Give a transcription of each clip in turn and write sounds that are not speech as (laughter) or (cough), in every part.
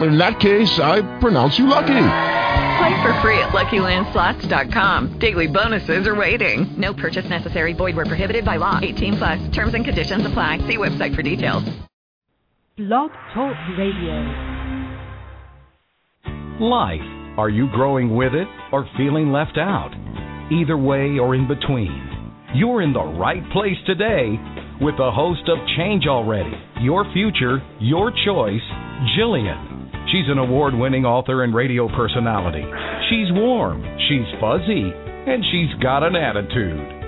In that case, I pronounce you lucky. Play for free at LuckyLandSlots.com. Daily bonuses are waiting. No purchase necessary. Void where prohibited by law. 18 plus. Terms and conditions apply. See website for details. Blog Talk Radio. Life. Are you growing with it or feeling left out? Either way or in between. You're in the right place today with the host of Change Already, Your Future, Your Choice, Jillian. She's an award winning author and radio personality. She's warm, she's fuzzy, and she's got an attitude.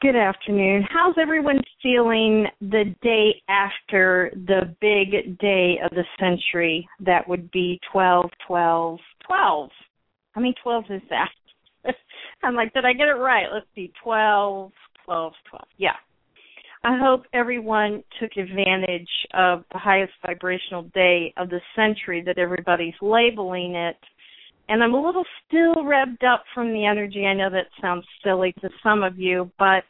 Good afternoon. How's everyone feeling the day after the big day of the century? That would be 12 12 12. How many 12s is that? (laughs) I'm like, did I get it right? Let's see, 12, 12, 12. Yeah. I hope everyone took advantage of the highest vibrational day of the century that everybody's labeling it. And I'm a little still revved up from the energy. I know that sounds silly to some of you, but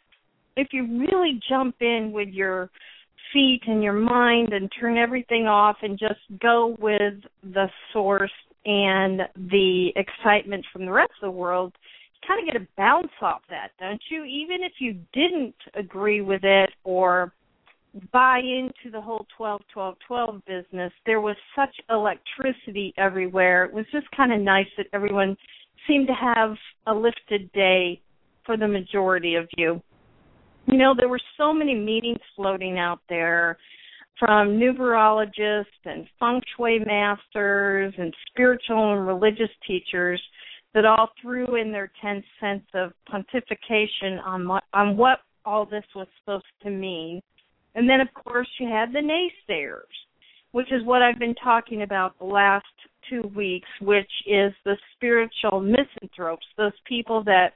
if you really jump in with your feet and your mind and turn everything off and just go with the source and the excitement from the rest of the world, you kind of get a bounce off that, don't you? Even if you didn't agree with it or buy into the whole 12 12 12 business, there was such electricity everywhere. It was just kind of nice that everyone seemed to have a lifted day for the majority of you. You know, there were so many meetings floating out there from numerologists and feng shui masters and spiritual and religious teachers that all threw in their 10 cents of pontification on what, on what all this was supposed to mean. And then, of course, you had the naysayers, which is what I've been talking about the last two weeks, which is the spiritual misanthropes, those people that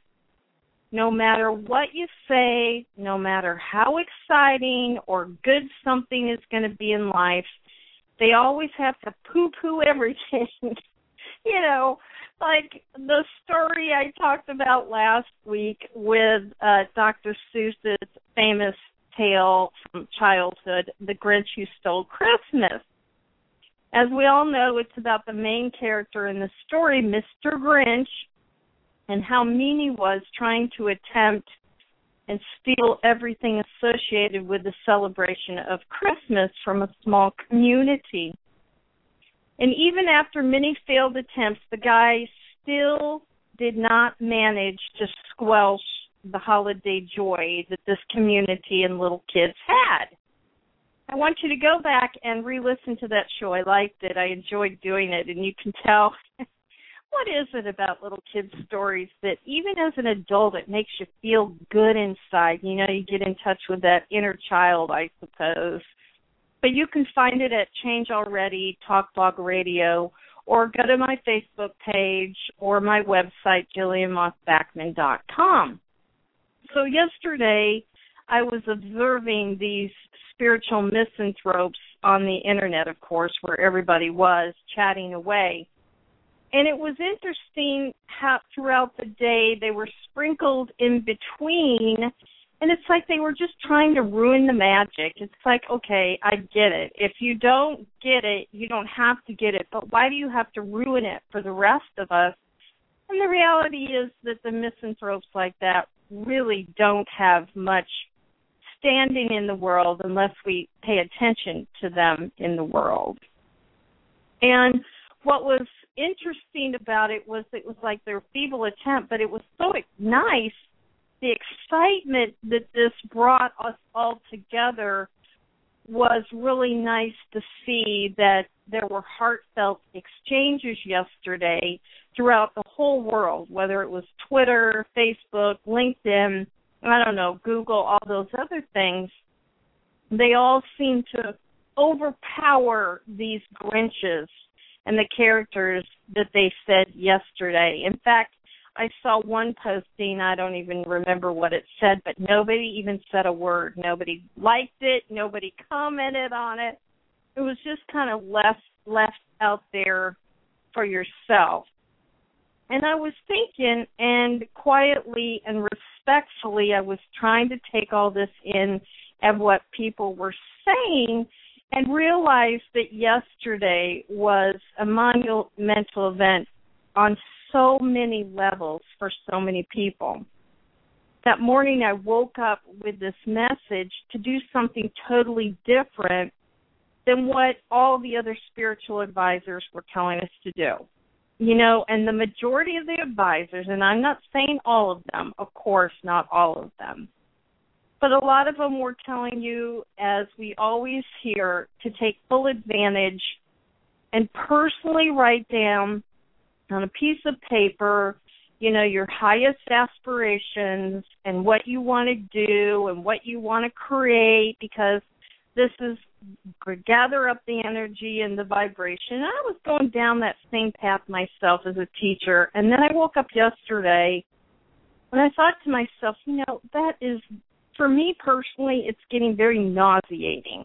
no matter what you say, no matter how exciting or good something is going to be in life, they always have to poo poo everything. (laughs) you know, like the story I talked about last week with uh, Dr. Seuss's famous tale from childhood, The Grinch Who Stole Christmas. As we all know, it's about the main character in the story, Mr. Grinch, and how mean he was trying to attempt and steal everything associated with the celebration of Christmas from a small community. And even after many failed attempts, the guy still did not manage to squelch the holiday joy that this community and little kids had. I want you to go back and re listen to that show. I liked it. I enjoyed doing it. And you can tell what is it about little kids' stories that even as an adult it makes you feel good inside? You know, you get in touch with that inner child, I suppose. But you can find it at Change Already, Talk Blog Radio, or go to my Facebook page or my website, JillianMaasBackman.com. So yesterday I was observing these spiritual misanthropes on the internet, of course, where everybody was chatting away and it was interesting how throughout the day they were sprinkled in between and it's like they were just trying to ruin the magic. It's like okay i get it. If you don't get it you don't have to get it but why do you have to ruin it for the rest of us? And the reality is that the misanthropes like that really don't have much standing in the world unless we pay attention to them in the world. And what was interesting about it was it was like their feeble attempt, but it was so nice. The excitement that this brought us all together was really nice to see that there were heartfelt exchanges yesterday throughout the whole world, whether it was Twitter, Facebook, LinkedIn, I don't know, Google, all those other things. They all seem to overpower these Grinches and the characters that they said yesterday. In fact, I saw one posting, I don't even remember what it said, but nobody even said a word. Nobody liked it, nobody commented on it. It was just kind of left left out there for yourself. And I was thinking and quietly and respectfully I was trying to take all this in of what people were saying and realized that yesterday was a monumental event on so many levels for so many people. That morning I woke up with this message to do something totally different than what all the other spiritual advisors were telling us to do. You know, and the majority of the advisors, and I'm not saying all of them, of course, not all of them, but a lot of them were telling you, as we always hear, to take full advantage and personally write down on a piece of paper, you know, your highest aspirations and what you want to do and what you want to create because this is gather up the energy and the vibration. And I was going down that same path myself as a teacher, and then I woke up yesterday and I thought to myself, you know, that is for me personally, it's getting very nauseating.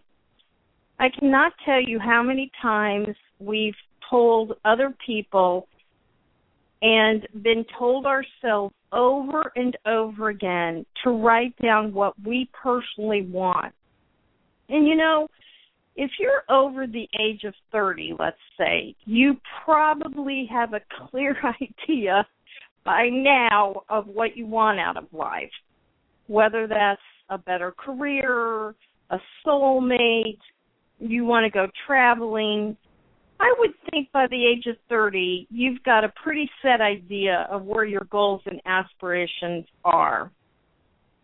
I cannot tell you how many times we've told other people and been told ourselves over and over again to write down what we personally want. And you know, if you're over the age of 30, let's say, you probably have a clear (laughs) idea by now of what you want out of life whether that's a better career, a soulmate, you want to go traveling. I would think by the age of 30, you've got a pretty set idea of where your goals and aspirations are.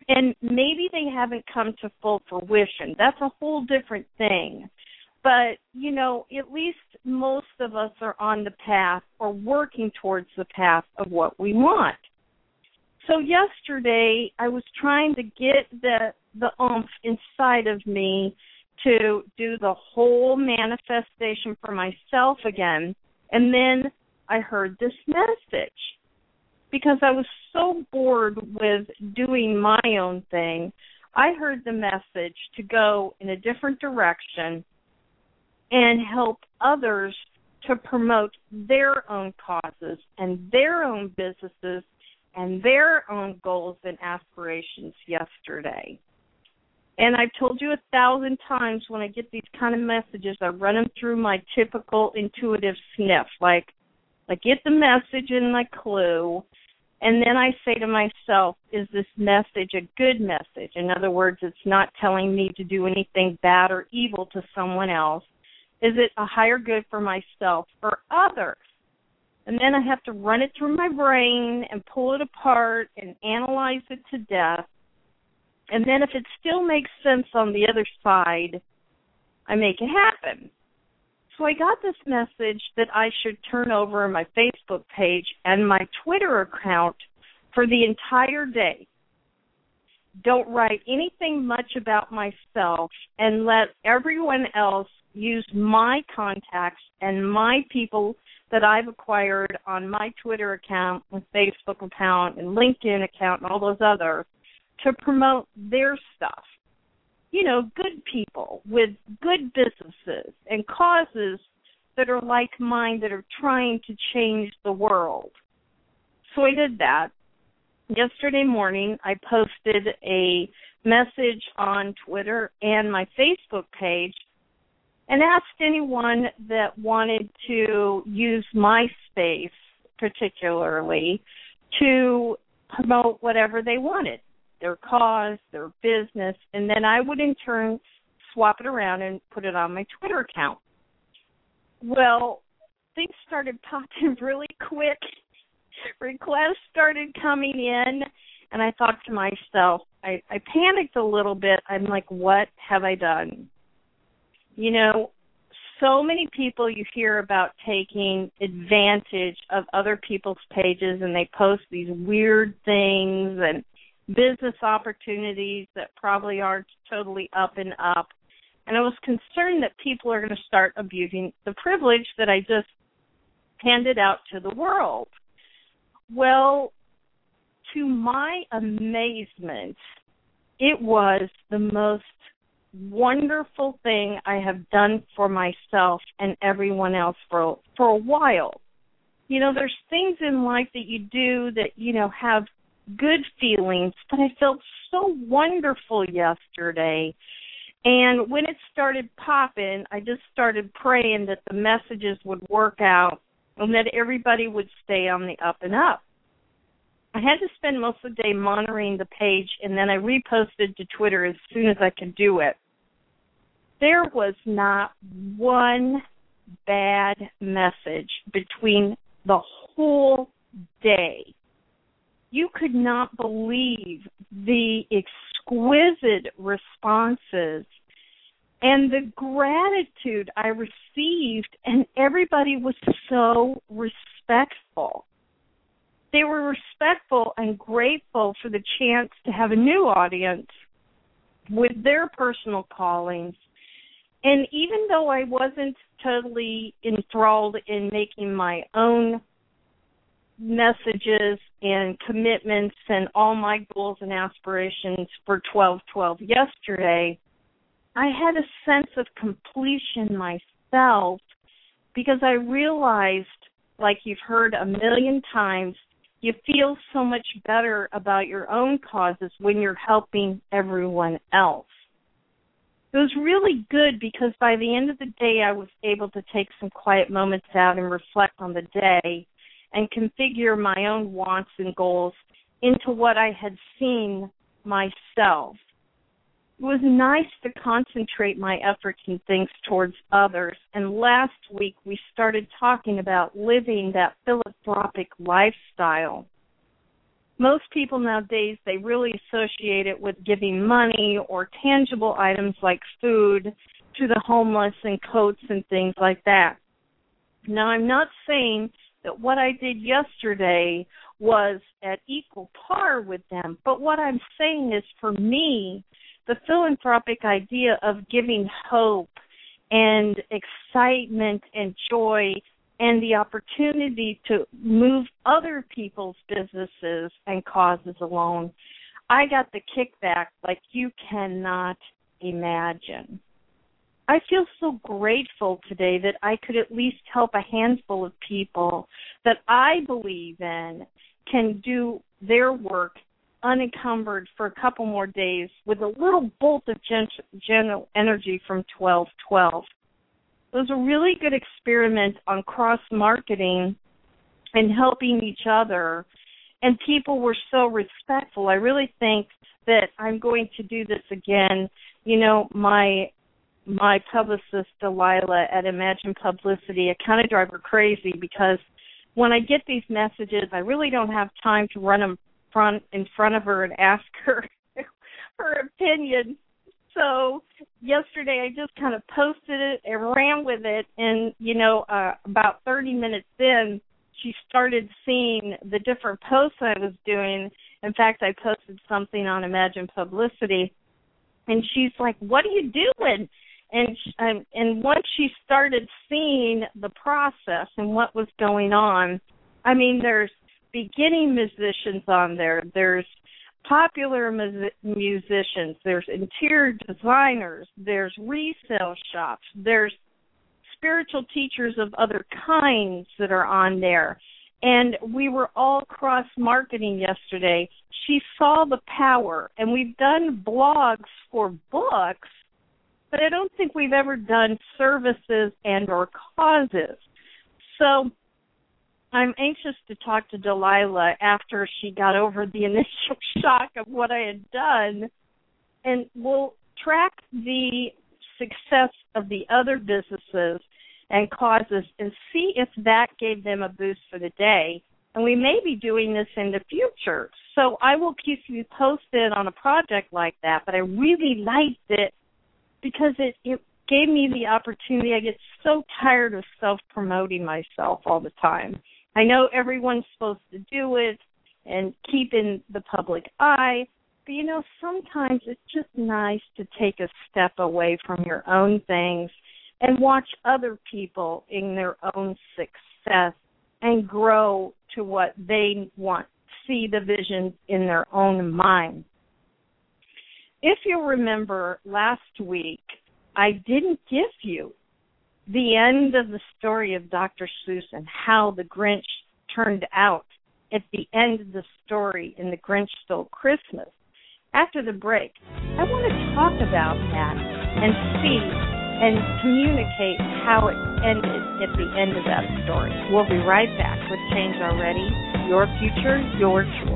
And maybe they haven't come to full fruition. That's a whole different thing. But, you know, at least most of us are on the path or working towards the path of what we want. So yesterday I was trying to get the the oomph inside of me to do the whole manifestation for myself again. And then I heard this message because I was so bored with doing my own thing. I heard the message to go in a different direction and help others to promote their own causes and their own businesses and their own goals and aspirations yesterday. And I've told you a thousand times when I get these kind of messages, I run them through my typical intuitive sniff. Like, I get the message and my clue, and then I say to myself, is this message a good message? In other words, it's not telling me to do anything bad or evil to someone else. Is it a higher good for myself or others? And then I have to run it through my brain and pull it apart and analyze it to death. And then if it still makes sense on the other side, I make it happen. So I got this message that I should turn over my Facebook page and my Twitter account for the entire day. Don't write anything much about myself and let everyone else use my contacts and my people that I've acquired on my Twitter account and Facebook account and LinkedIn account and all those others to promote their stuff. You know, good people with good businesses and causes that are like mine that are trying to change the world. So I did that. Yesterday morning, I posted a message on Twitter and my Facebook page and asked anyone that wanted to use MySpace particularly to promote whatever they wanted their cause, their business, and then I would in turn swap it around and put it on my Twitter account. Well, things started popping (laughs) really quick. Requests started coming in, and I thought to myself, I, I panicked a little bit. I'm like, what have I done? You know, so many people you hear about taking advantage of other people's pages and they post these weird things and business opportunities that probably aren't totally up and up. And I was concerned that people are going to start abusing the privilege that I just handed out to the world. Well, to my amazement, it was the most wonderful thing I have done for myself and everyone else for for a while. You know, there's things in life that you do that, you know, have good feelings, but I felt so wonderful yesterday. And when it started popping, I just started praying that the messages would work out and that everybody would stay on the up and up. I had to spend most of the day monitoring the page and then I reposted to Twitter as soon as I could do it. There was not one bad message between the whole day. You could not believe the exquisite responses and the gratitude I received, and everybody was so respectful they were respectful and grateful for the chance to have a new audience with their personal callings. And even though I wasn't totally enthralled in making my own messages and commitments and all my goals and aspirations for 1212 yesterday, I had a sense of completion myself because I realized, like you've heard a million times, you feel so much better about your own causes when you're helping everyone else. It was really good because by the end of the day, I was able to take some quiet moments out and reflect on the day and configure my own wants and goals into what I had seen myself it was nice to concentrate my efforts and things towards others. And last week we started talking about living that philanthropic lifestyle. Most people nowadays, they really associate it with giving money or tangible items like food to the homeless and coats and things like that. Now, I'm not saying that what I did yesterday was at equal par with them, but what I'm saying is for me, the philanthropic idea of giving hope and excitement and joy and the opportunity to move other people's businesses and causes along, I got the kickback like you cannot imagine. I feel so grateful today that I could at least help a handful of people that I believe in can do their work unencumbered for a couple more days with a little bolt of gen- general energy from 1212. Was a really good experiment on cross marketing and helping each other. And people were so respectful. I really think that I'm going to do this again. You know, my my publicist Delilah at Imagine Publicity, I kind of drive her crazy because when I get these messages, I really don't have time to run them front in front of her and ask her (laughs) her opinion. So yesterday I just kind of posted it and ran with it and you know uh about 30 minutes in she started seeing the different posts I was doing. In fact, I posted something on Imagine Publicity and she's like, "What are you doing?" And um, and once she started seeing the process and what was going on, I mean, there's beginning musicians on there. There's popular mu- musicians. There's interior designers. There's resale shops. There's spiritual teachers of other kinds that are on there. And we were all cross marketing yesterday. She saw the power, and we've done blogs for books, but I don't think we've ever done services and or causes. So I'm anxious to talk to Delilah after she got over the (laughs) initial shock of what I had done, and we'll track the success of the other businesses and causes and see if that gave them a boost for the day. And we may be doing this in the future. So I will keep you posted on a project like that. But I really liked it because it, it gave me the opportunity. I get so tired of self promoting myself all the time. I know everyone's supposed to do it and keep in the public eye, but you know, sometimes it's just nice to take a step away from your own things and watch other people in their own success and grow to what they want, see the vision in their own mind. If you remember last week, I didn't give you the end of the story of Dr. Seuss and how the Grinch turned out at the end of the story in The Grinch Stole Christmas. After the break, I want to talk about that and see and communicate how it ended at the end of that story. We'll be right back with Change Already, Your Future, Your Choice.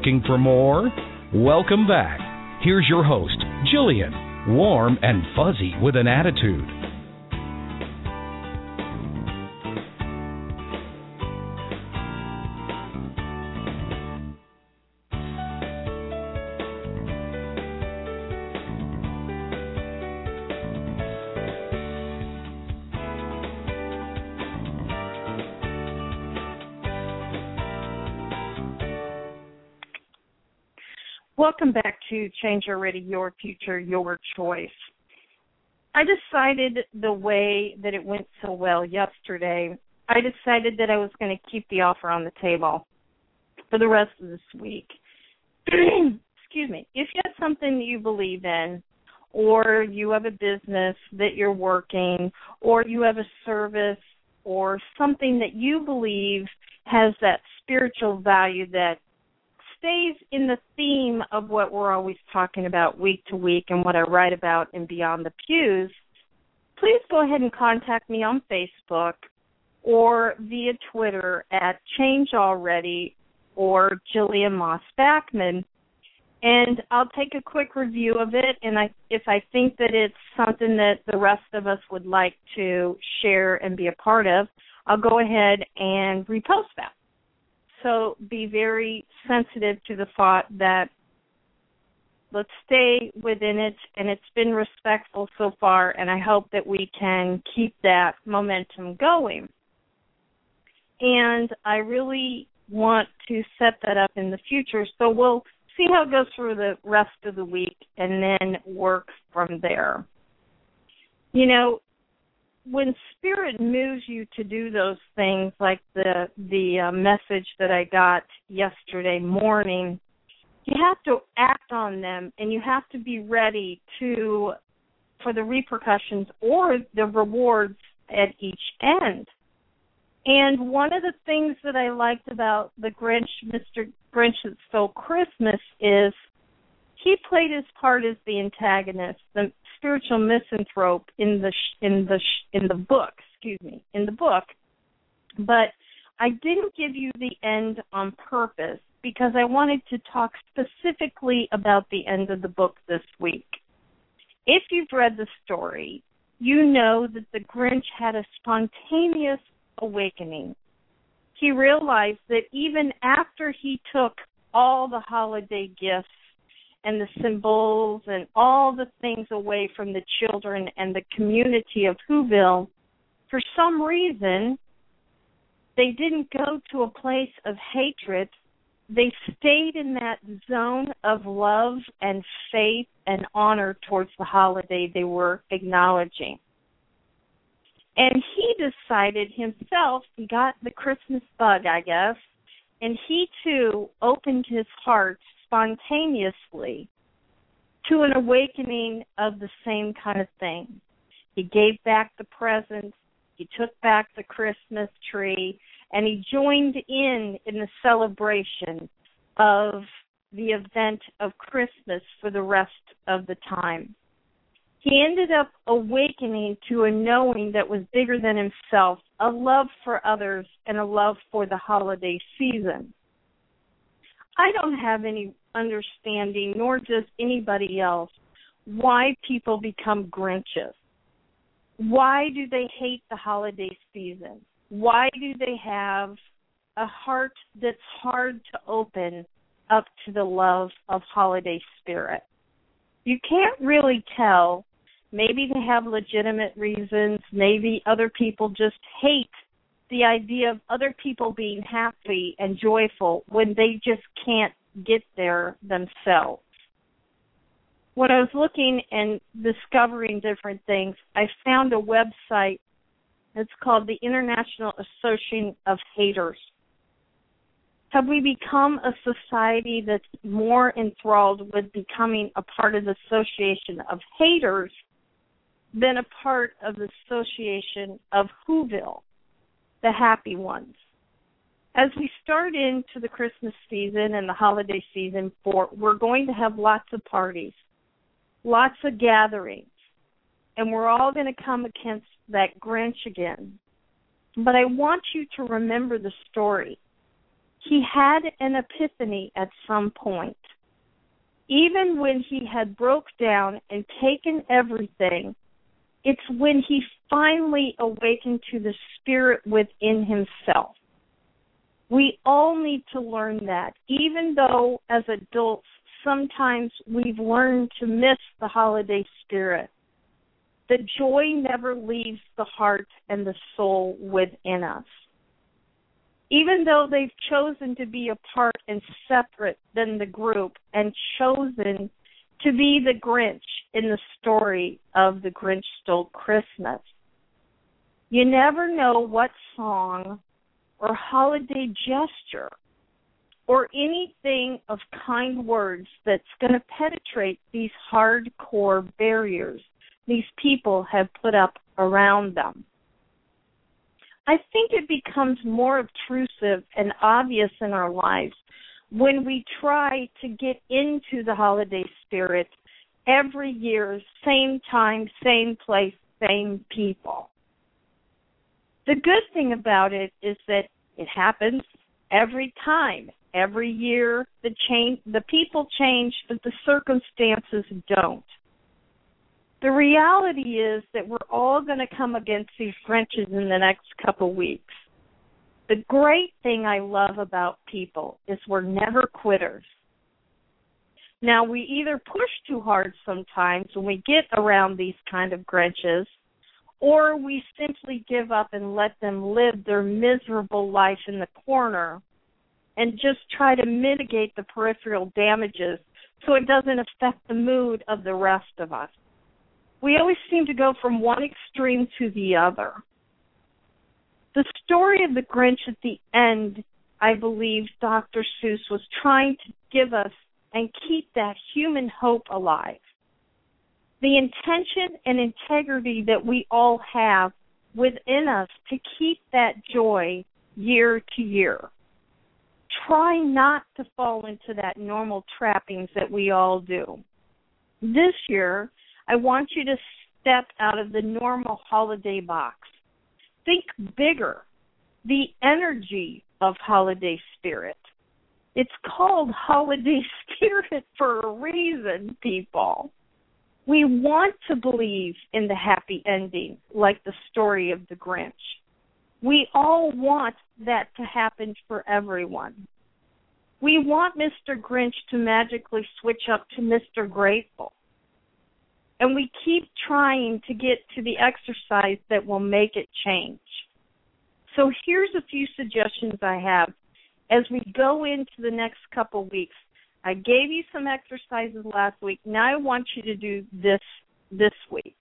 Looking for more? Welcome back. Here's your host, Jillian, warm and fuzzy with an attitude. Welcome back to Change Already Your Future, Your Choice. I decided the way that it went so well yesterday, I decided that I was going to keep the offer on the table for the rest of this week. (clears throat) Excuse me. If you have something that you believe in, or you have a business that you're working, or you have a service or something that you believe has that spiritual value that stays in the theme of what we're always talking about week to week and what I write about in Beyond the Pews, please go ahead and contact me on Facebook or via Twitter at Change Already or Jillian Maas Backman. And I'll take a quick review of it, and I, if I think that it's something that the rest of us would like to share and be a part of, I'll go ahead and repost that also be very sensitive to the thought that let's stay within it and it's been respectful so far and I hope that we can keep that momentum going. And I really want to set that up in the future. So we'll see how it goes through the rest of the week and then work from there. You know, when spirit moves you to do those things like the the uh, message that I got yesterday morning you have to act on them and you have to be ready to for the repercussions or the rewards at each end and one of the things that I liked about the Grinch Mr. Grinch that stole Christmas is he played his part as the antagonist, the spiritual misanthrope in the sh- in the sh- in the book, excuse me, in the book. But I didn't give you the end on purpose because I wanted to talk specifically about the end of the book this week. If you've read the story, you know that the Grinch had a spontaneous awakening. he realized that even after he took all the holiday gifts and the symbols and all the things away from the children and the community of Whoville, for some reason, they didn't go to a place of hatred. They stayed in that zone of love and faith and honor towards the holiday they were acknowledging. And he decided himself, he got the Christmas bug, I guess, and he too opened his heart spontaneously to an awakening of the same kind of thing. He gave back the presents, he took back the Christmas tree, and he joined in in the celebration of the event of Christmas for the rest of the time. He ended up awakening to a knowing that was bigger than himself, a love for others, and a love for the holiday season. I don't have any understanding, nor does anybody else, why people become Grinches. Why do they hate the holiday season? Why do they have a heart that's hard to open up to the love of holiday spirit? You can't really tell. Maybe they have legitimate reasons. Maybe other people just hate the idea of other people being happy and joyful when they just can't get there themselves. When I was looking and discovering different things, I found a website it's called the International Association of Haters. Have we become a society that's more enthralled with becoming a part of the association of haters than a part of the association of Whoville, the happy ones? As we start into the Christmas season and the holiday season, for we're going to have lots of parties, lots of gatherings, and we're all going to come against that Grinch again. But I want you to remember the story. He had an epiphany at some point. Even when he had broke down and taken everything, it's when he finally awakened to the spirit within himself. We all need to learn that, even though as adults sometimes we've learned to miss the holiday spirit. The joy never leaves the heart and the soul within us. Even though they've chosen to be apart and separate than the group and chosen to be the Grinch in the story of the Grinch Stole Christmas, you never know what song or holiday gesture or anything of kind words that's going to penetrate these hardcore barriers these people have put up around them. I think it becomes more obtrusive and obvious in our lives when we try to get into the holiday spirit every year, same time, same place, same people. The good thing about it is that it happens every time. Every year the change the people change but the circumstances don't the reality is that we're all going to come against these Grinches in the next couple weeks. The great thing I love about people is we're never quitters. Now, we either push too hard sometimes when we get around these kind of Grinches, or we simply give up and let them live their miserable life in the corner and just try to mitigate the peripheral damages so it doesn't affect the mood of the rest of us we always seem to go from one extreme to the other. The story of the Grinch at the end, I believe Dr. Seuss was trying to give us and keep that human hope alive. The intention and integrity that we all have within us to keep that joy year to year. Try not to fall into that normal trappings that we all do. This year, I want you to step out of the normal holiday box. Think bigger. The energy of holiday spirit. It's called holiday (laughs) spirit for a reason, people. We want to believe in the happy ending, like the story of the Grinch. We all want that to happen for everyone. We want Mr. Grinch to magically switch up to Mr. Grateful. And we keep trying to get to the exercise that will make it change. So here's a few suggestions I have as we go into the next couple weeks. I gave you some exercises last week. Now I want you to do this this week.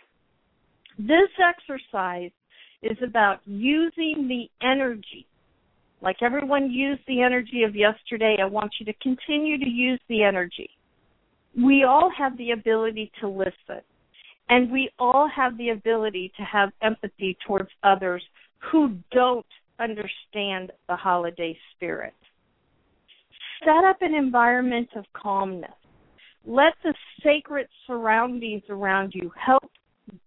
This exercise is about using the energy. Like everyone used the energy of yesterday, I want you to continue to use the energy. We all have the ability to listen, and we all have the ability to have empathy towards others who don't understand the holiday spirit. Set up an environment of calmness. Let the sacred surroundings around you help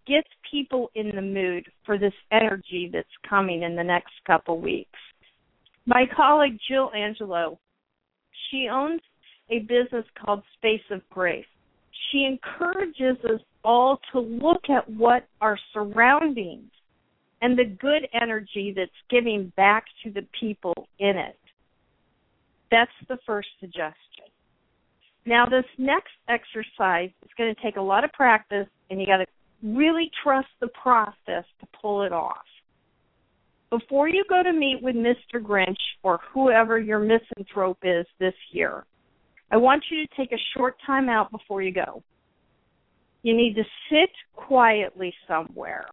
get people in the mood for this energy that's coming in the next couple weeks. My colleague Jill Angelo, she owns a business called Space of Grace. She encourages us all to look at what our surroundings and the good energy that's giving back to the people in it. That's the first suggestion. Now, this next exercise is going to take a lot of practice, and you got to really trust the process to pull it off. Before you go to meet with Mr. Grinch or whoever your misanthrope is this year, I want you to take a short time out before you go. You need to sit quietly somewhere.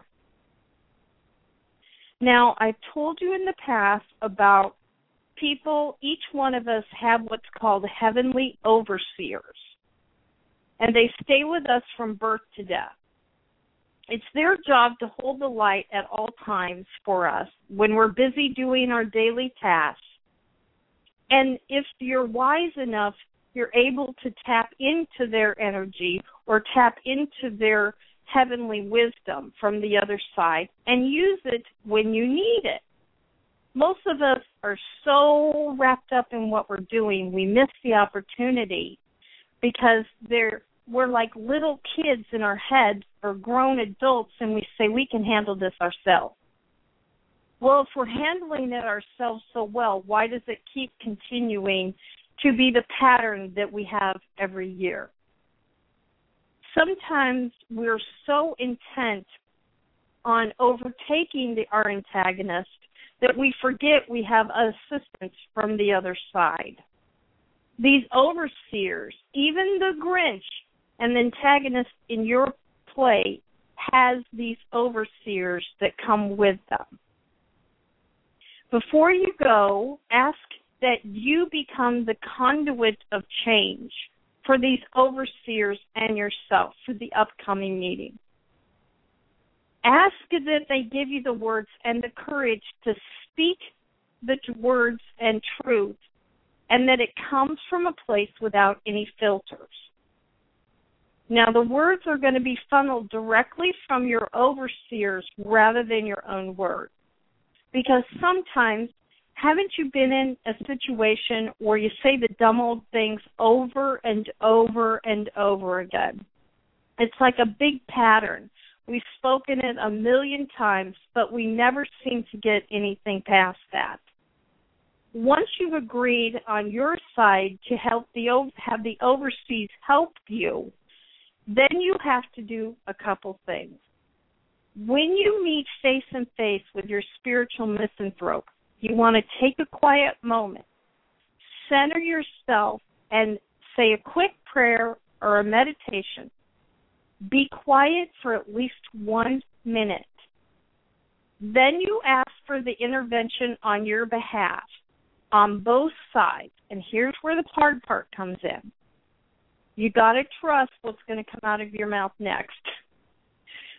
Now, I've told you in the past about people, each one of us have what's called heavenly overseers. And they stay with us from birth to death. It's their job to hold the light at all times for us when we're busy doing our daily tasks. And if you're wise enough, you're able to tap into their energy or tap into their heavenly wisdom from the other side and use it when you need it. Most of us are so wrapped up in what we're doing, we miss the opportunity because we're like little kids in our heads or grown adults and we say we can handle this ourselves. Well, if we're handling it ourselves so well, why does it keep continuing to be the pattern that we have every year? Sometimes we're so intent on overtaking the, our antagonist that we forget we have assistance from the other side. These overseers, even the Grinch, and the antagonist in your play has these overseers that come with them. Before you go, ask that you become the conduit of change for these overseers and yourself for the upcoming meeting. Ask that they give you the words and the courage to speak the words and truth, and that it comes from a place without any filters. Now, the words are going to be funneled directly from your overseers rather than your own words. Because sometimes, haven't you been in a situation where you say the dumb old things over and over and over again? It's like a big pattern. We've spoken it a million times, but we never seem to get anything past that. Once you've agreed on your side to help the have the overseers help you, then you have to do a couple things. When you meet face and face with your spiritual misanthrope, you want to take a quiet moment, center yourself, and say a quick prayer or a meditation. Be quiet for at least one minute. Then you ask for the intervention on your behalf on both sides. And here's where the hard part comes in. You got to trust what's going to come out of your mouth next.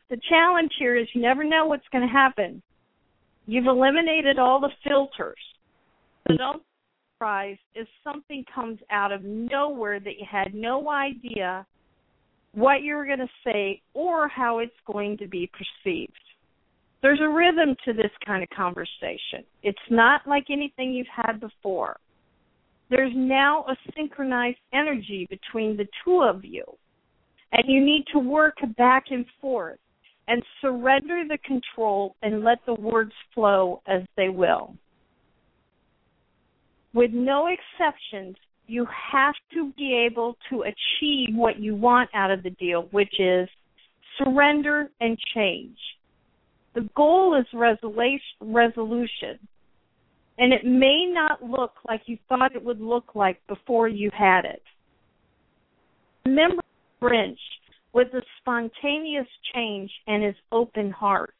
The challenge here is you never know what's going to happen. You've eliminated all the filters. The don't surprise if something comes out of nowhere that you had no idea what you're going to say or how it's going to be perceived. There's a rhythm to this kind of conversation. It's not like anything you've had before there's now a synchronized energy between the two of you. And you need to work back and forth. and surrender the control and let the words flow as they will. With no exceptions, you have to be able to achieve what you want out of the deal, which is surrender and change. The goal is resolution, and it may not look like you thought it would look like before you had it. Remember Grinch with a spontaneous change and his open heart.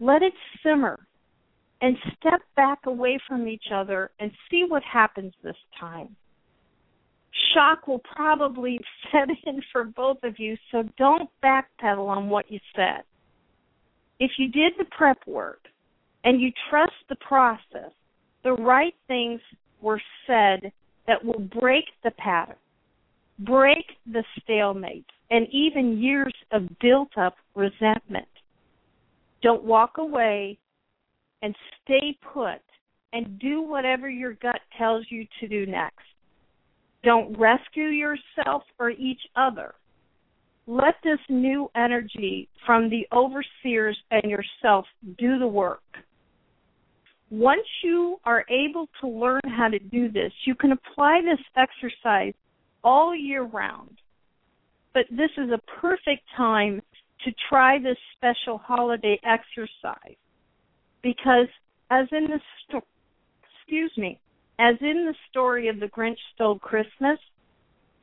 Let it simmer and step back away from each other and see what happens this time. Shock will probably (laughs) set in for both of you, so don't backpedal on what you said. If you did the prep work and you trust the process, the right things were said that will break the pattern, break the stalemate, and even years of built up resentment. Don't walk away and stay put and do whatever your gut tells you to do next. Don't rescue yourself or each other. Let this new energy from the overseers and yourself do the work. Once you are able to learn how to do this, you can apply this exercise all year round. But this is a perfect time to try this special holiday exercise because as in the sto- excuse me, as in the story of the Grinch Stole Christmas,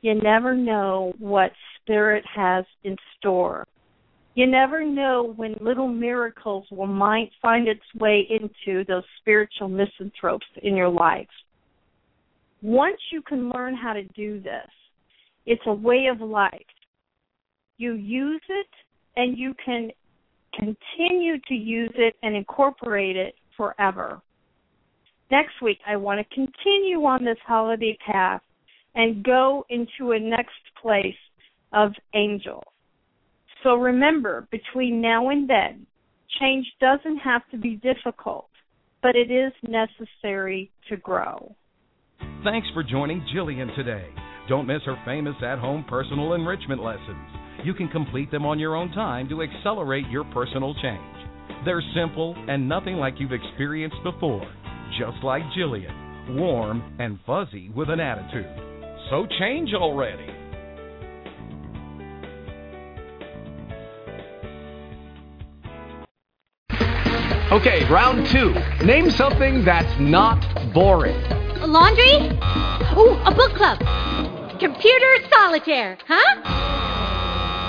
you never know what spirit has in store. You never know when little miracles will might find its way into those spiritual misanthropes in your life. Once you can learn how to do this, it's a way of life. You use it and you can continue to use it and incorporate it forever. Next week, I want to continue on this holiday path and go into a next place of angel. So remember, between now and then, change doesn't have to be difficult, but it is necessary to grow. Thanks for joining Jillian today. Don't miss her famous at home personal enrichment lessons. You can complete them on your own time to accelerate your personal change. They're simple and nothing like you've experienced before, just like Jillian, warm and fuzzy with an attitude. So change already. Okay, round two. Name something that's not boring. A laundry? Ooh, a book club. Computer solitaire, huh?